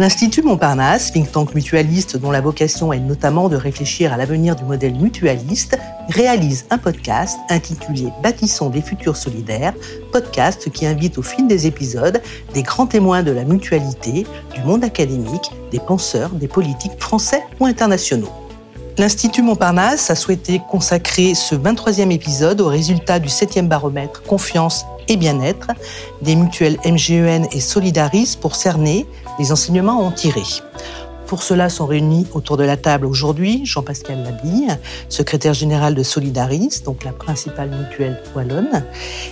L'Institut Montparnasse, think tank mutualiste dont la vocation est notamment de réfléchir à l'avenir du modèle mutualiste, réalise un podcast intitulé Bâtissons des futurs solidaires, podcast qui invite au fil des épisodes des grands témoins de la mutualité, du monde académique, des penseurs, des politiques français ou internationaux. L'Institut Montparnasse a souhaité consacrer ce 23e épisode aux résultats du 7e baromètre Confiance et bien-être des mutuelles MGEN et Solidaris pour cerner les enseignements en tirés. Pour cela sont réunis autour de la table aujourd'hui Jean-Pascal Labille, secrétaire général de Solidaris, donc la principale mutuelle wallonne,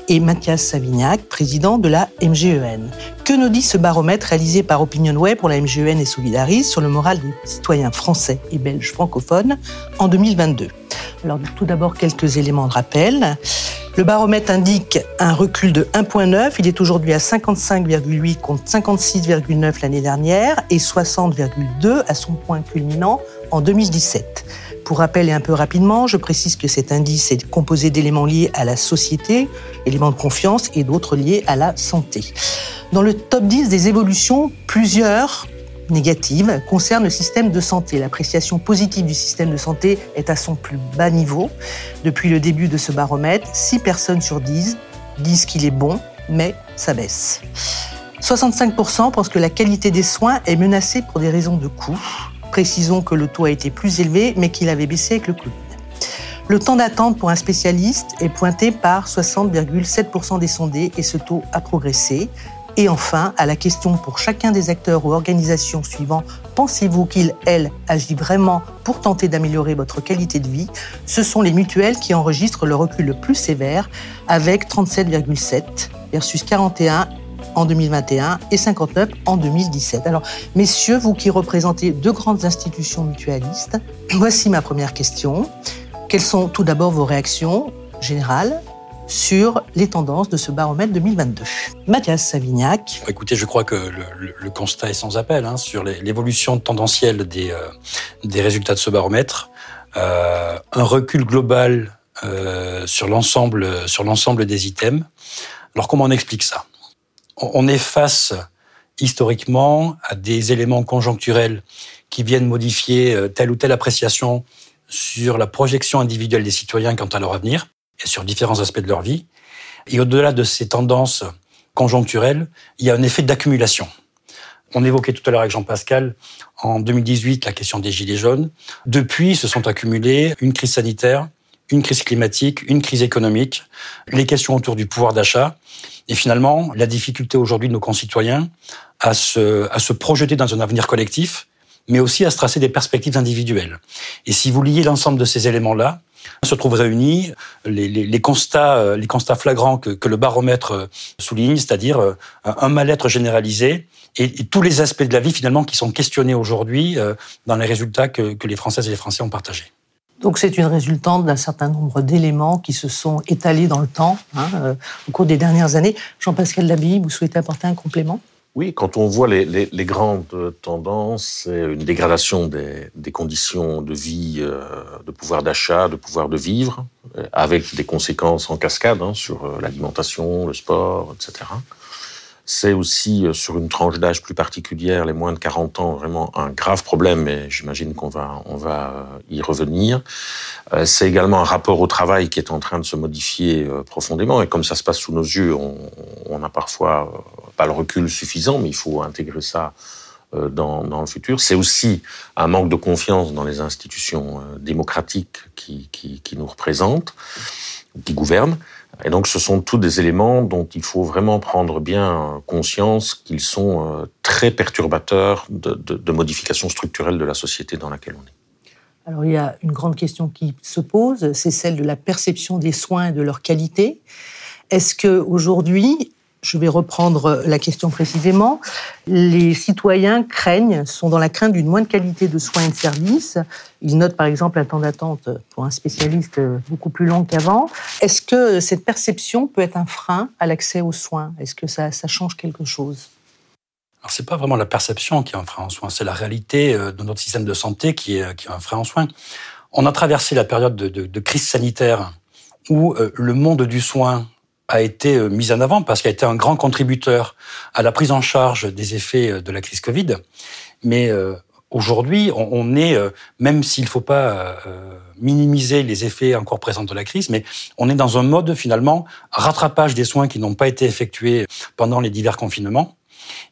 et Mathias Savignac, président de la MGEN. Que nous dit ce baromètre réalisé par OpinionWay pour la MGEN et Solidaris sur le moral des citoyens français et belges francophones en 2022 Alors tout d'abord quelques éléments de rappel. Le baromètre indique un recul de 1,9. Il est aujourd'hui à 55,8 contre 56,9 l'année dernière et 60,2 à son point culminant en 2017. Pour rappel et un peu rapidement, je précise que cet indice est composé d'éléments liés à la société, éléments de confiance et d'autres liés à la santé. Dans le top 10 des évolutions, plusieurs négative concerne le système de santé. L'appréciation positive du système de santé est à son plus bas niveau. Depuis le début de ce baromètre, 6 personnes sur 10 disent qu'il est bon, mais ça baisse. 65% pensent que la qualité des soins est menacée pour des raisons de coût. Précisons que le taux a été plus élevé, mais qu'il avait baissé avec le Covid. Le temps d'attente pour un spécialiste est pointé par 60,7% des sondés et ce taux a progressé. Et enfin, à la question pour chacun des acteurs ou organisations suivant, pensez-vous qu'il, elle, agit vraiment pour tenter d'améliorer votre qualité de vie? Ce sont les mutuelles qui enregistrent le recul le plus sévère, avec 37,7 versus 41 en 2021 et 59 en 2017. Alors, messieurs, vous qui représentez deux grandes institutions mutualistes, voici ma première question. Quelles sont tout d'abord vos réactions générales sur les tendances de ce baromètre 2022. Mathias Savignac. Écoutez, je crois que le, constat est sans appel hein, sur l'évolution tendancielle des, euh, des résultats de ce baromètre. Euh, un recul global euh, sur l'ensemble sur l'ensemble des items. Alors comment on explique ça? On est face historiquement à des éléments conjoncturels qui viennent modifier telle ou telle appréciation sur la projection individuelle des citoyens quant à leur avenir sur différents aspects de leur vie. Et au-delà de ces tendances conjoncturelles, il y a un effet d'accumulation. On évoquait tout à l'heure avec Jean-Pascal, en 2018, la question des gilets jaunes. Depuis, se sont accumulées une crise sanitaire, une crise climatique, une crise économique, les questions autour du pouvoir d'achat, et finalement, la difficulté aujourd'hui de nos concitoyens à se, à se projeter dans un avenir collectif, mais aussi à se tracer des perspectives individuelles. Et si vous liez l'ensemble de ces éléments-là, se trouvent réunis les, constats, euh, les constats flagrants que, le baromètre euh, souligne, c'est-à-dire euh, un mal-être généralisé et, tous les aspects de la vie finalement qui sont questionnés aujourd'hui dans les résultats que, les Françaises et les Français ont partagés. Donc c'est une résultante d'un certain nombre d'éléments qui se sont étalés dans le temps hein, au cours des dernières années. Jean-Pascal Labille, vous souhaitez apporter un complément? Oui, quand on voit les, grandes tendances, c'est une dégradation des, conditions de vie, euh, de pouvoir d'achat, de pouvoir de vivre, euh, avec des conséquences en cascade hein, sur euh, l'alimentation, le sport, etc. C'est aussi sur une tranche d'âge plus particulière, les moins de 40 ans, vraiment un grave problème, et j'imagine qu'on va, on va y revenir. C'est également un rapport au travail qui est en train de se modifier profondément, et comme ça se passe sous nos yeux, on, on a parfois pas le recul suffisant, mais il faut intégrer ça euh, dans, dans, le futur. C'est aussi un manque de confiance dans les institutions euh, démocratiques qui, nous représentent, qui gouvernent. Et donc, ce sont tous des éléments dont il faut vraiment prendre bien conscience qu'ils sont euh, très perturbateurs de, de, de modifications structurelles de la société dans laquelle on est. Alors, il y a une grande question qui se pose, c'est celle de la perception des soins et de leur qualité. Est-ce que aujourd'hui, je vais reprendre la question précisément. Les citoyens craignent, sont dans la crainte d'une moindre qualité de soins et de services. Ils notent par exemple un temps d'attente pour un spécialiste beaucoup plus long qu'avant. Est-ce que cette perception peut être un frein à l'accès aux soins? Est-ce que ça, change quelque chose? Alors, c'est pas vraiment la perception qui est un frein en soins, c'est la réalité euh, de notre système de santé qui est, qui est un frein en soins. On a traversé la période de, crise sanitaire où euh, le monde du soin a été mise en avant parce qu'elle a été un grand contributeur à la prise en charge des effets de la crise Covid. Mais aujourd'hui, on, est, même s'il ne faut pas minimiser les effets encore présents de la crise, mais on est dans un mode finalement rattrapage des soins qui n'ont pas été effectués pendant les divers confinements.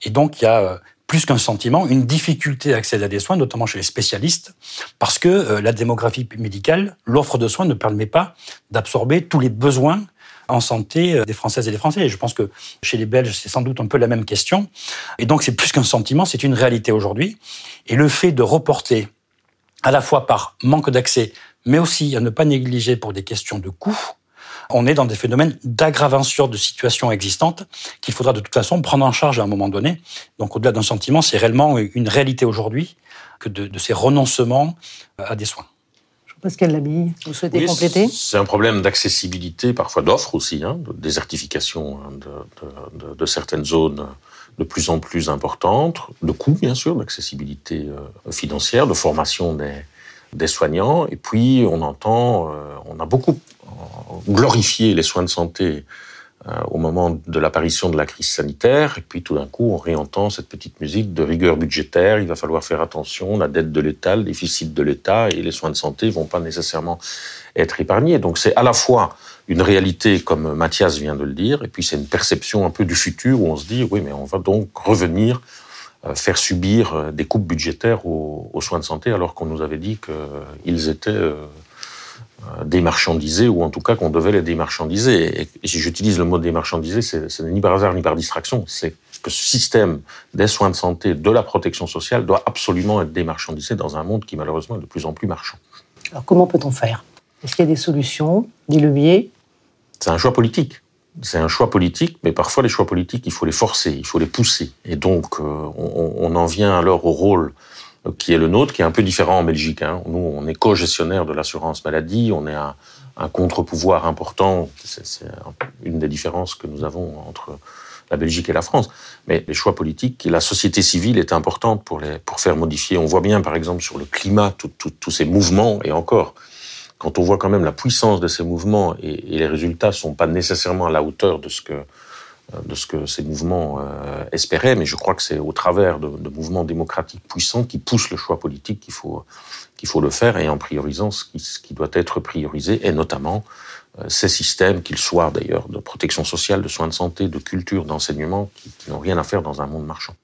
Et donc, il y a plus qu'un sentiment, une difficulté à accéder à des soins, notamment chez les spécialistes, parce que euh, la démographie médicale, l'offre de soins ne permet pas d'absorber tous les besoins en santé euh, des Françaises et des Français. Et je pense que chez les Belges, c'est sans doute un peu la même question. Et donc, c'est plus qu'un sentiment, c'est une réalité aujourd'hui. Et le fait de reporter, à la fois par manque d'accès, mais aussi à ne pas négliger pour des questions de coûts, on est dans des phénomènes d'aggravation de situations existantes qu'il faudra de toute façon prendre en charge à un moment donné. Donc au-delà d'un sentiment, c'est réellement une réalité aujourd'hui que de, ces renoncements à des soins. Pascal Labille, vous souhaitez compléter? C'est un problème d'accessibilité, parfois d'offres aussi, hein, de désertification hein, de, de, certaines zones de plus en plus importantes, de coûts bien sûr, d'accessibilité euh, financière, de formation des, des soignants. Et puis on entend, euh, on a beaucoup glorifier les soins de santé euh, au moment de l'apparition de la crise sanitaire, et puis tout d'un coup, on réentend cette petite musique de rigueur budgétaire, il va falloir faire attention, la dette de l'État, le déficit de l'État, et les soins de santé vont pas nécessairement être épargnés. Donc c'est à la fois une réalité, comme Mathias vient de le dire, et puis c'est une perception un peu du futur, où on se dit, oui, mais on va donc revenir euh, faire subir euh, des coupes budgétaires aux, soins de santé, alors qu'on nous avait dit qu'ils étaient euh, démarchandiser, ou en tout cas qu'on devait les démarchandiser. Et, si j'utilise le mot démarchandiser, c'est ni par hasard ni par distraction. C'est que ce système des soins de santé, de la protection sociale, doit absolument être démarchandisé dans un monde qui malheureusement est de plus en plus marchand. Alors comment peut-on faire? Est-ce qu'il y a des solutions, des leviers? C'est un choix politique. C'est un choix politique, mais parfois les choix politiques, il faut les forcer, il faut les pousser. Et donc, euh, on, on, en vient alors au rôle qui est le nôtre, qui est un peu différent en Belgique. Hein. Nous, on est co-gestionnaire de l'assurance maladie, on est un, contre-pouvoir important. C'est une des différences que nous avons entre la Belgique et la France. Mais les choix politiques, la société civile est importante pour, faire modifier. On voit bien, par exemple, sur le climat, tous ces mouvements, et encore, quand on voit quand même la puissance de ces mouvements et, et les résultats sont pas nécessairement à la hauteur de ce que de ce que ces mouvements euh, espéraient, mais je crois que c'est au travers de, mouvements démocratiques puissants qui poussent le choix politique qu'il faut, qu'il faut le faire et en priorisant ce qui, ce qui doit être priorisé, et notamment euh, ces systèmes, qu'ils soient d'ailleurs de protection sociale, de soins de santé, de culture, d'enseignement, qui, n'ont rien à faire dans un monde marchand.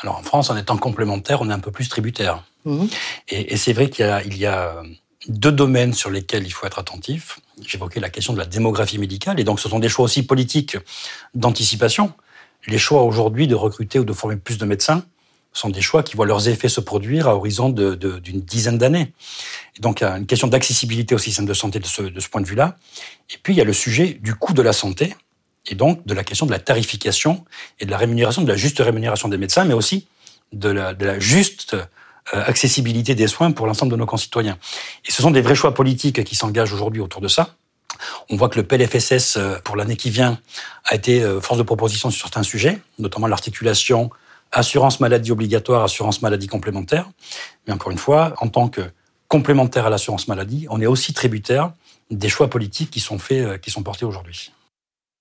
Alors en France, en étant complémentaire, on est un peu plus tributaire. Mmh. Et, et c'est vrai qu'il y a, il y a deux domaines sur lesquels il faut être attentif. J'évoquais la question de la démographie médicale, et donc ce sont des choix aussi politiques d'anticipation. Les choix aujourd'hui de recruter ou de former plus de médecins sont des choix qui voient leurs effets se produire à horizon d'une dizaine d'années. Donc il y a une question d'accessibilité au système de santé de ce, point de vue-là. Et puis il y a le sujet du coût de la santé, et donc de la question de la tarification et de la rémunération, de la juste rémunération des médecins, mais aussi de la, juste accessibilité des soins pour l'ensemble de nos concitoyens. Et ce sont des vrais choix politiques qui s'engagent aujourd'hui autour de ça. On voit que le PLFSS euh, pour l'année qui vient a été euh, force de proposition sur certains sujets, notamment l'articulation assurance maladie obligatoire, assurance maladie complémentaire. Mais encore une fois, en tant que complémentaire à l'assurance maladie, on est aussi tributaire des choix politiques qui sont faits, qui sont portés aujourd'hui.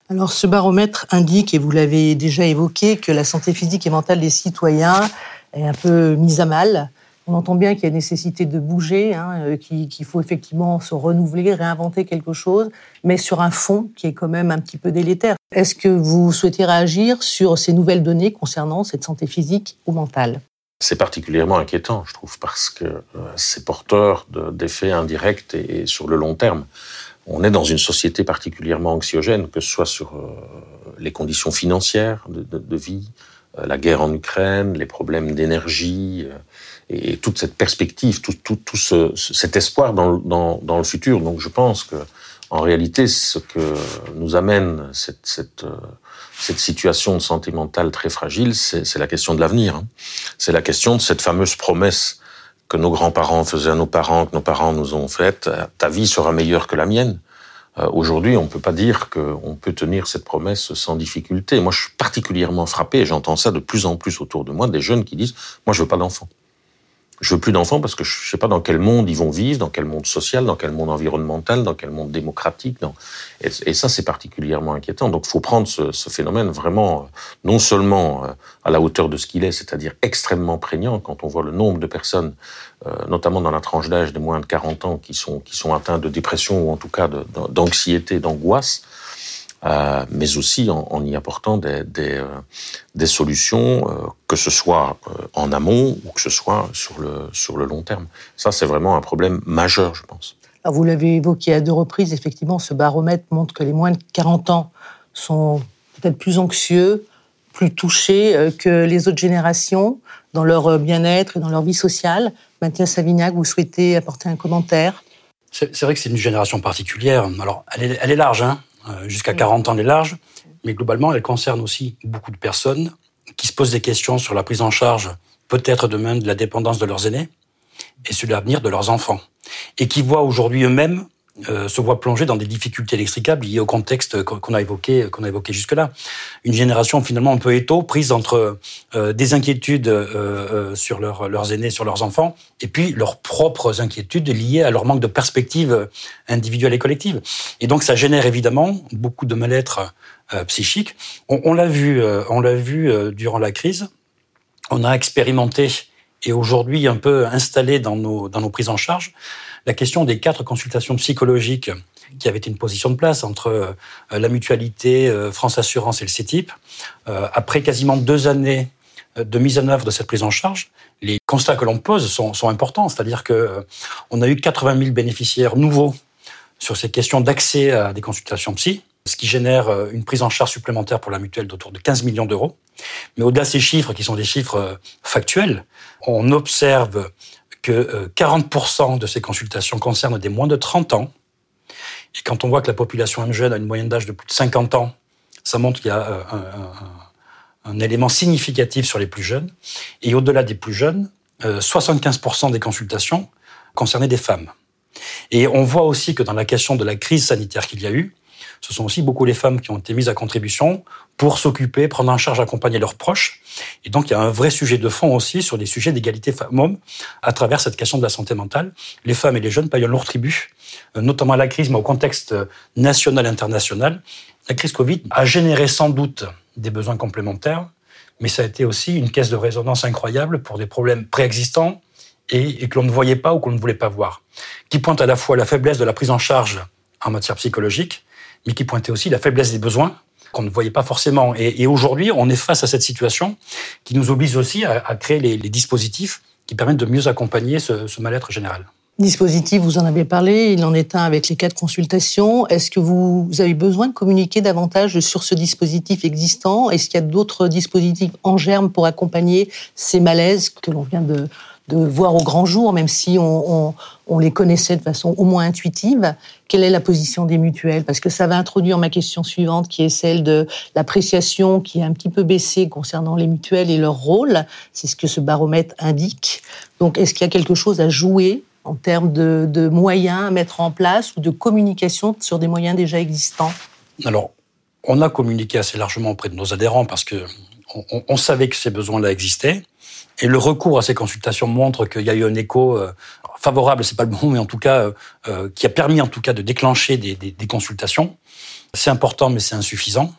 Alors, ce baromètre indique, et vous l'avez déjà évoqué, que la santé physique et mentale des citoyens est un peu mise à mal. On entend bien qu'il y a nécessité de bouger, hein, euh, qu'il faut effectivement se renouveler, réinventer quelque chose, mais sur un fond qui est quand même un petit peu délétère. Est-ce que vous souhaitez réagir sur ces nouvelles données concernant cette santé physique ou mentale? C'est particulièrement inquiétant, je trouve, parce que euh, c'est porteur d'effets indirects et, sur le long terme. On est dans une société particulièrement anxiogène, que ce soit sur euh, les conditions financières de vie, la guerre en Ukraine, les problèmes d'énergie et toute cette perspective, tout, ce, cet espoir dans, dans, dans, le futur. Donc je pense que en réalité, ce que nous amène cette, cette, euh, cette situation de santé mentale très fragile, c'est la question de l'avenir. Hein. C'est la question de cette fameuse promesse que nos grands-parents faisaient à nos parents, que nos parents nous ont faite. Ta vie sera meilleure que la mienne. Euh, aujourd'hui, on ne peut pas dire qu'on peut tenir cette promesse sans difficulté. Moi, je suis particulièrement frappé, et j'entends ça de plus en plus autour de moi, des jeunes qui disent « moi, je veux pas d'enfants ». Je veux plus d'enfants parce que je sais pas dans quel monde ils vont vivre, dans quel monde social, dans quel monde environnemental, dans quel monde démocratique. Et, ça, c'est particulièrement inquiétant. Donc, faut prendre ce, ce, phénomène vraiment, euh, non seulement euh, à la hauteur de ce qu'il est, c'est-à-dire extrêmement prégnant quand on voit le nombre de personnes, euh, notamment dans la tranche d'âge de moins de 40 ans, qui sont, qui sont atteints de dépression ou en tout cas d'anxiété, d'angoisse. Euh, mais aussi en, en, y apportant des, des, euh, des solutions, euh, que ce soit en amont ou que ce soit sur le, sur le long terme. Ça, c'est vraiment un problème majeur, je pense. Alors vous l'avez évoqué à deux reprises, effectivement, ce baromètre montre que les moins de 40 ans sont peut-être plus anxieux, plus touchés que les autres générations dans leur bien-être et dans leur vie sociale. Mathias Savignac, vous souhaitez apporter un commentaire? C'est vrai que c'est une génération particulière. Alors, elle est, elle est large, hein jusqu'à 40 ans, elle est large, mais globalement, elle concerne aussi beaucoup de personnes qui se posent des questions sur la prise en charge, peut-être demain, de la dépendance de leurs aînés et sur l'avenir de leurs enfants, et qui voient aujourd'hui eux-mêmes euh, se voient plonger dans des difficultés inextricables liées au contexte qu'on a évoqué, évoqué jusque-là. Une génération finalement un peu étau, prise entre euh, des inquiétudes euh, sur leurs aînés, sur leurs enfants, et puis leurs propres inquiétudes liées à leur manque de perspective individuelle et collective. Et donc ça génère évidemment beaucoup de mal-être psychique. On l'a vu, on l'a vu durant la crise. On a expérimenté et aujourd'hui un peu installé dans nos, dans nos prises en charge la question des quatre consultations psychologiques qui avaient une position de place entre euh, la mutualité, euh, France Assurance et le CETIP. Euh, après quasiment deux années de mise en œuvre de cette prise en charge, les constats que l'on pose sont, sont importants. C'est-à-dire que on a eu 80 000 bénéficiaires nouveaux sur ces questions d'accès à des consultations psy, ce qui génère une prise en charge supplémentaire pour la mutuelle d'autour de 15 millions d'euros. Mais au-delà de ces chiffres, qui sont des chiffres factuels, on observe que 40% euh, de ces consultations concernent des moins de 30 ans. Et quand on voit que la population jeune a une moyenne d'âge de plus de 50 ans, ça montre qu'il y a euh, un, élément significatif sur les plus jeunes. Et au-delà des plus jeunes, 75% euh, des consultations concernaient des femmes. Et on voit aussi que dans la question de la crise sanitaire qu'il y a eu, ce sont aussi beaucoup les femmes qui ont été mises à contribution pour s'occuper, prendre en charge, accompagner leurs proches. Et donc, il y a un vrai sujet de fond aussi sur des sujets d'égalité femmes-hommes à travers cette question de la santé mentale. Les femmes et les jeunes payent un lourd tribut, euh, notamment à la crise, mais au contexte national et international. La crise Covid a généré sans doute des besoins complémentaires, mais ça a été aussi une caisse de résonance incroyable pour des problèmes préexistants et, et que l'on ne voyait pas ou qu'on ne voulait pas voir, qui pointent à la fois la faiblesse de la prise en charge en matière psychologique, mais qui pointait aussi la faiblesse des besoins qu'on ne voyait pas forcément. Et, aujourd'hui, on est face à cette situation qui nous oblige aussi à, créer les, dispositifs qui permettent de mieux accompagner ce, ce mal-être général. Dispositif, vous en avez parlé, il en est un avec les quatre consultations. Est-ce que vous avez besoin de communiquer davantage sur ce dispositif existant? Est-ce qu'il y a d'autres dispositifs en germe pour accompagner ces malaises que l'on vient de, de voir au grand jour, même si on, les connaissait de façon au moins intuitive. Quelle est la position des mutuelles Parce que ça va introduire ma question suivante, qui est celle de l'appréciation qui a un petit peu baissé concernant les mutuelles et leur rôle. C'est ce que ce baromètre indique. Donc, est-ce qu'il y a quelque chose à jouer en termes de, moyens à mettre en place ou de communication sur des moyens déjà existants? Alors, on a communiqué assez largement auprès de nos adhérents parce que on savait que ces besoins-là existaient. Et le recours à ces consultations montre qu'il y a eu un écho euh, favorable, c'est pas le bon, mais en tout cas euh, euh, qui a permis en tout cas de déclencher des, des, des consultations. C'est important, mais c'est insuffisant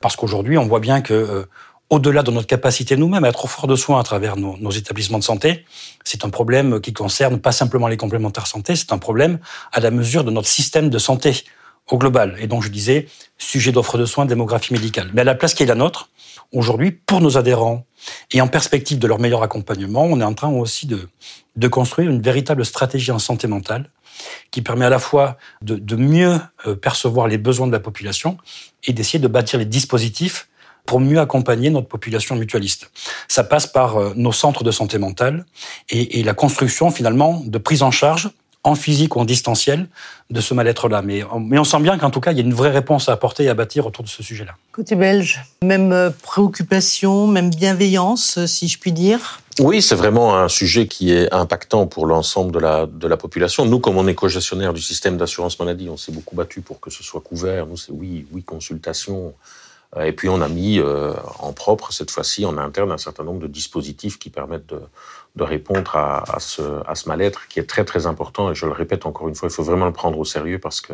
parce qu'aujourd'hui, on voit bien que au-delà de notre capacité nous-mêmes à être fort de soins à travers nos, nos établissements de santé, c'est un problème qui concerne pas simplement les complémentaires santé, c'est un problème à la mesure de notre système de santé au global. Et donc, je disais, sujet d'offre de soins, démographie médicale. Mais à la place qui est la nôtre, aujourd'hui, pour nos adhérents, et en perspective de leur meilleur accompagnement, on est en train aussi de, construire une véritable stratégie en santé mentale qui permet à la fois de, de mieux euh, percevoir les besoins de la population et d'essayer de bâtir les dispositifs pour mieux accompagner notre population mutualiste. Ça passe par euh, nos centres de santé mentale et, et la construction finalement de prise en charge en physique ou en distanciel de ce mal-être-là. Mais, mais on sent bien qu'en tout cas, il y a une vraie réponse à apporter et à bâtir autour de ce sujet-là. Côté belge, même euh, préoccupation, même bienveillance, euh, si je puis dire oui, c'est vraiment un sujet qui est impactant pour l'ensemble de la, de la population. Nous, comme on est co-gestionnaire du système d'assurance maladie, on s'est beaucoup battu pour que ce soit couvert. Nous, c'est oui, oui, consultation, Et puis on a mis en propre, cette fois-ci, en interne, un certain nombre de dispositifs qui permettent de, répondre à ce mal-être qui est très très important. Et je le répète encore une fois, il faut vraiment le prendre au sérieux parce que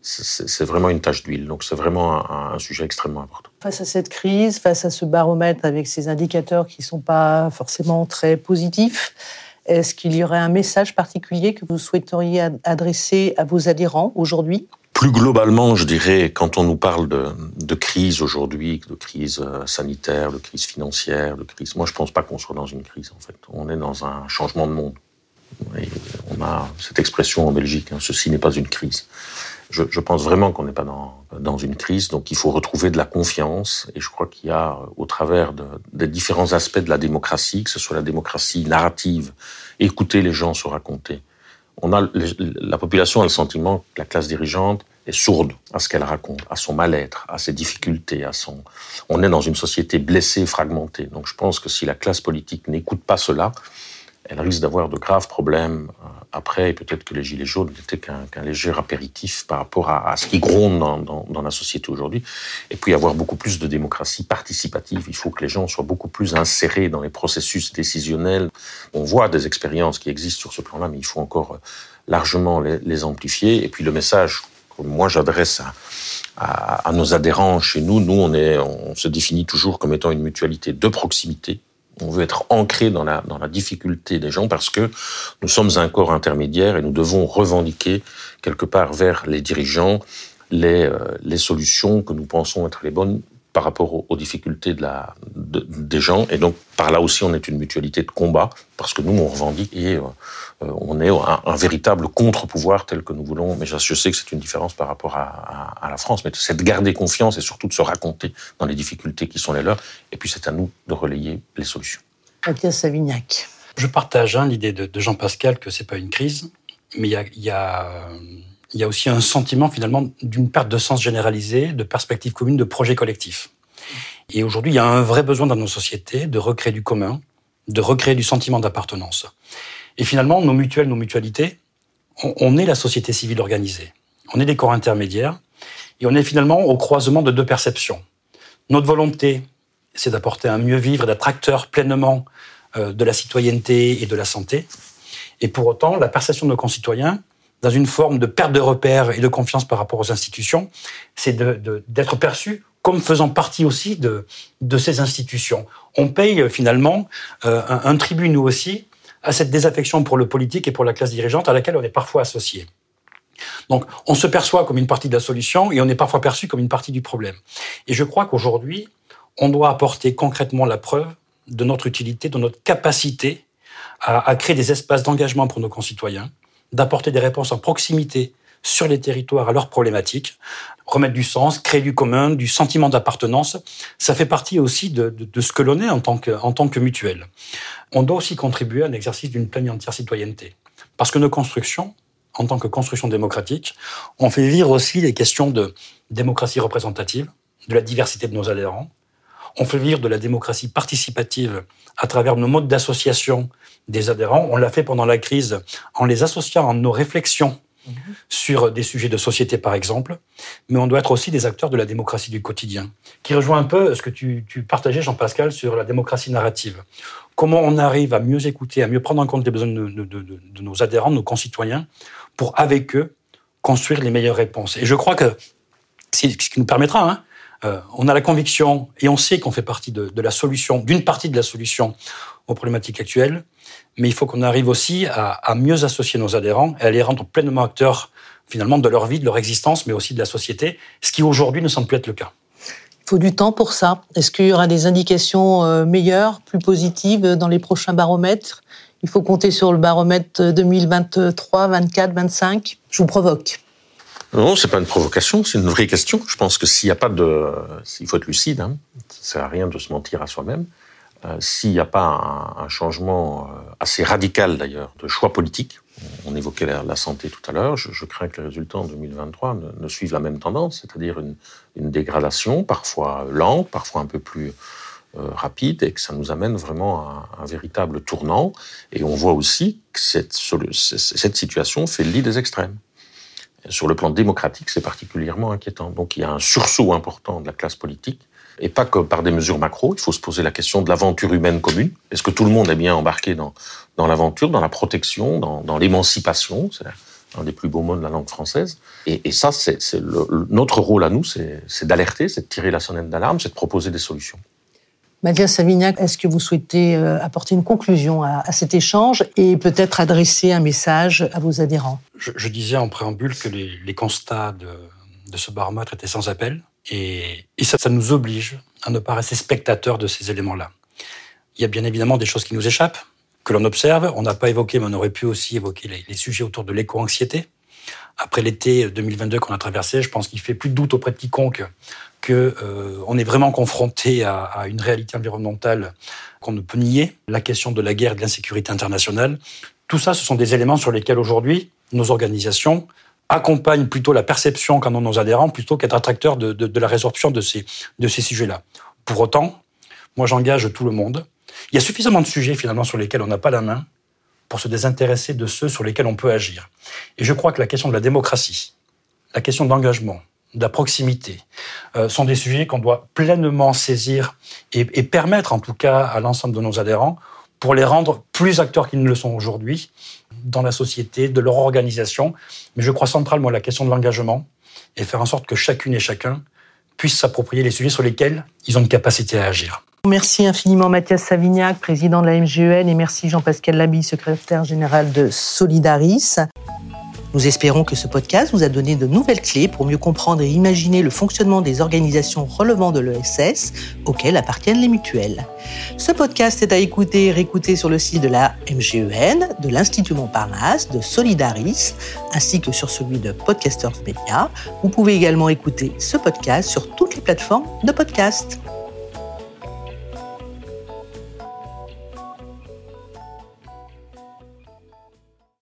c'est vraiment une tâche d'huile. Donc c'est vraiment un, sujet extrêmement important. Face à cette crise, face à ce baromètre avec ces indicateurs qui ne sont pas forcément très positifs, est-ce qu'il y aurait un message particulier que vous souhaiteriez adresser à vos adhérents aujourd'hui? Plus globalement, je dirais, quand on nous parle de, crise aujourd'hui, de crise euh, sanitaire, de crise financière, de crise, moi je pense pas qu'on soit dans une crise en fait. On est dans un changement de monde. on a cette expression en Belgique, hein, ceci n'est pas une crise. Je, pense vraiment qu'on n'est pas dans, dans une crise, donc il faut retrouver de la confiance. Et je crois qu'il y a, au travers des différents aspects de la démocratie, que ce soit la démocratie narrative, écouter les gens se raconter. On a, la population a le sentiment que la classe dirigeante est sourde à ce qu'elle raconte, à son mal-être, à ses difficultés, à son. On est dans une société blessée, fragmentée. Donc je pense que si la classe politique n'écoute pas cela, elle risque d'avoir de graves problèmes euh, après, et peut-être que les Gilets jaunes n'étaient qu'un léger apéritif par rapport à, ce qui gronde dans, la société aujourd'hui. Et puis avoir beaucoup plus de démocratie participative. Il faut que les gens soient beaucoup plus insérés dans les processus décisionnels. On voit des expériences qui existent sur ce plan-là, mais il faut encore euh, largement les amplifier. Et puis le message moi j'adresse à, nos adhérents chez nous, nous on, se définit toujours comme étant une mutualité de proximité. On veut être ancré dans la, difficulté des gens parce que nous sommes un corps intermédiaire et nous devons revendiquer quelque part vers les dirigeants les, euh, les solutions que nous pensons être les bonnes par rapport aux, difficultés de la, des gens. Et donc, par là aussi, on est une mutualité de combat, parce que nous, on revendique et euh, on est un, véritable contre-pouvoir tel que nous voulons. Mais je, sais que c'est une différence par rapport à, la France, mais c'est de garder confiance et surtout de se raconter dans les difficultés qui sont les leurs. Et puis, c'est à nous de relayer les solutions. Mathias Savignac. Je partage hein, l'idée de, Jean-Pascal que c'est pas une crise, mais il y a il y a aussi un sentiment finalement d'une perte de sens généralisée, de perspectives communes, de projets collectifs. Et aujourd'hui, il y a un vrai besoin dans nos sociétés de recréer du commun, de recréer du sentiment d'appartenance. Et finalement, nos mutuelles, nos mutualités, on, est la société civile organisée. On est des corps intermédiaires et on est finalement au croisement de deux perceptions. Notre volonté, c'est d'apporter un mieux vivre, d'être acteur pleinement euh, de la citoyenneté et de la santé. Et pour autant, la perception de nos concitoyens, dans une forme de perte de repères et de confiance par rapport aux institutions, c'est d'être perçu comme faisant partie aussi de, ces institutions. On paye euh, finalement euh, un, tribut, nous aussi, à cette désaffection pour le politique et pour la classe dirigeante à laquelle on est parfois associé. Donc, on se perçoit comme une partie de la solution et on est parfois perçu comme une partie du problème. Et je crois qu'aujourd'hui, on doit apporter concrètement la preuve de notre utilité, de notre capacité à créer des espaces d'engagement pour nos concitoyens, d'apporter des réponses en proximité sur les territoires à leurs problématiques, remettre du sens, créer du commun, du sentiment d'appartenance. Ça fait partie aussi de, ce que l'on est en tant que, en tant que mutuelle. On doit aussi contribuer à un exercice d'une pleine et entière citoyenneté. Parce que nos constructions, en tant que construction démocratique, on fait vivre aussi les questions de démocratie représentative, de la diversité de nos adhérents. On fait vivre de la démocratie participative à travers nos modes d'association des adhérents. On l'a fait pendant la crise en les associant à nos réflexions mhm. sur des sujets de société, par exemple, mais on doit être aussi des acteurs de la démocratie du quotidien, qui rejoint un peu ce que tu, partageais, Jean-Pascal, sur la démocratie narrative. Comment on arrive à mieux écouter, à mieux prendre en compte les besoins de, de nos adhérents, de nos concitoyens, pour, avec eux, construire les meilleures réponses. Et je crois que c'est ce qui nous permettra, hein, euh, on a la conviction et on sait qu'on fait partie de, la solution, d'une partie de la solution aux problématiques actuelles, mais il faut qu'on arrive aussi à, mieux associer nos adhérents et à les rendre pleinement acteurs finalement de leur vie, de leur existence, mais aussi de la société, ce qui aujourd'hui ne semble plus être le cas. Il faut du temps pour ça. Est-ce qu'il y aura des indications euh, meilleures, plus positives dans les prochains baromètres? Il faut compter sur le baromètre 2023, 24, 25 Je vous provoque. Non, c'est pas une provocation, c'est une vraie question. Je pense que s'il n'y a pas de, il faut être lucide, hein, ça sert à rien de se mentir à soi-même. Euh, s'il n'y a pas un, changement euh, assez radical d'ailleurs de choix politique, on évoquait la, santé tout à l'heure, je, crains que les résultats en 2023 ne, suivent la même tendance, c'est-à-dire une, dégradation parfois lente, parfois un peu plus euh, rapide, et que ça nous amène vraiment à un, véritable tournant. Et on voit aussi que cette, cette situation fait le lit des extrêmes. Sur le plan démocratique, c'est particulièrement inquiétant. Donc il y a un sursaut important de la classe politique et pas que par des mesures macro. Il faut se poser la question de l'aventure humaine commune. Est-ce que tout le monde est bien embarqué dans, dans l'aventure, dans la protection, dans, dans l'émancipation? C'est un des plus beaux mots de la langue française. Et, et ça, c'est notre rôle à nous, c'est d'alerter, c'est de tirer la sonnette d'alarme, c'est de proposer des solutions. Mathias Savignac, est-ce que vous souhaitez euh, apporter une conclusion à, cet échange et peut-être adresser un message à vos adhérents? Je, disais en préambule que les, constats de, ce baromètre étaient sans appel et, ça, ça, nous oblige à ne pas rester spectateurs de ces éléments-là. Il y a bien évidemment des choses qui nous échappent, que l'on observe. On n'a pas évoqué, mais on aurait pu aussi évoquer les, les sujets autour de l'éco-anxiété. Après l'été 2022 qu'on a traversé, je pense qu'il fait plus de doute auprès de quiconque que euh, on est vraiment confronté à, une réalité environnementale qu'on ne peut nier, la question de la guerre et de l'insécurité internationale. Tout ça, ce sont des éléments sur lesquels aujourd'hui nos organisations accompagnent plutôt la perception qu'en ont nos adhérents plutôt qu'être attracteurs de, de, la résorption de ces, de ces sujets-là. Pour autant, moi j'engage tout le monde. Il y a suffisamment de sujets finalement sur lesquels on n'a pas la main pour se désintéresser de ceux sur lesquels on peut agir. Et je crois que la question de la démocratie, la question de l'engagement, de la proximité, euh, sont des sujets qu'on doit pleinement saisir et, permettre en tout cas à l'ensemble de nos adhérents pour les rendre plus acteurs qu'ils ne le sont aujourd'hui dans la société, de leur organisation. Mais je crois centralement à la question de l'engagement et faire en sorte que chacune et chacun puisse s'approprier les sujets sur lesquels ils ont une capacité à agir. Merci infiniment Mathias Savignac, président de la MGEN, et merci Jean-Pascal Labi, secrétaire général de Solidaris. Nous espérons que ce podcast vous a donné de nouvelles clés pour mieux comprendre et imaginer le fonctionnement des organisations relevant de l'ESS auxquelles appartiennent les mutuelles. Ce podcast est à écouter et réécouter sur le site de la MGEN, de l'Institut Montparnasse, de Solidaris, ainsi que sur celui de Podcasters Media. Vous pouvez également écouter ce podcast sur toutes les plateformes de podcast.